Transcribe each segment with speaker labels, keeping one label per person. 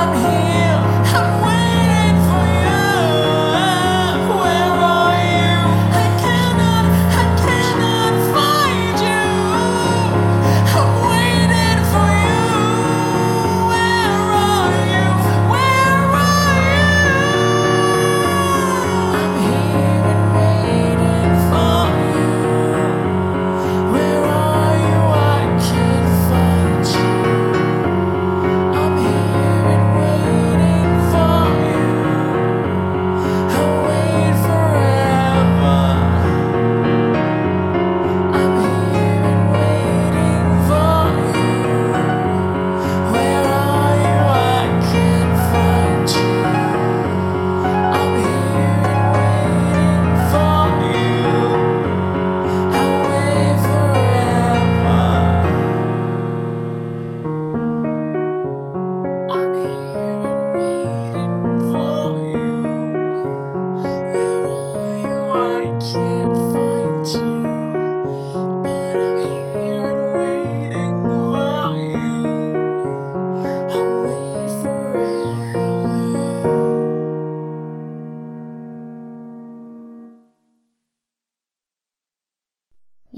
Speaker 1: I'm here.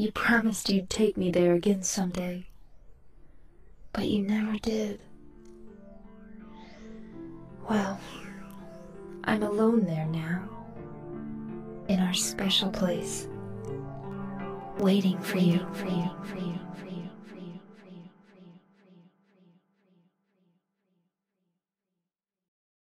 Speaker 1: You promised you'd take me there again someday. But you never did. Well, I'm alone there now. In our special place. Waiting for you, for you, for you.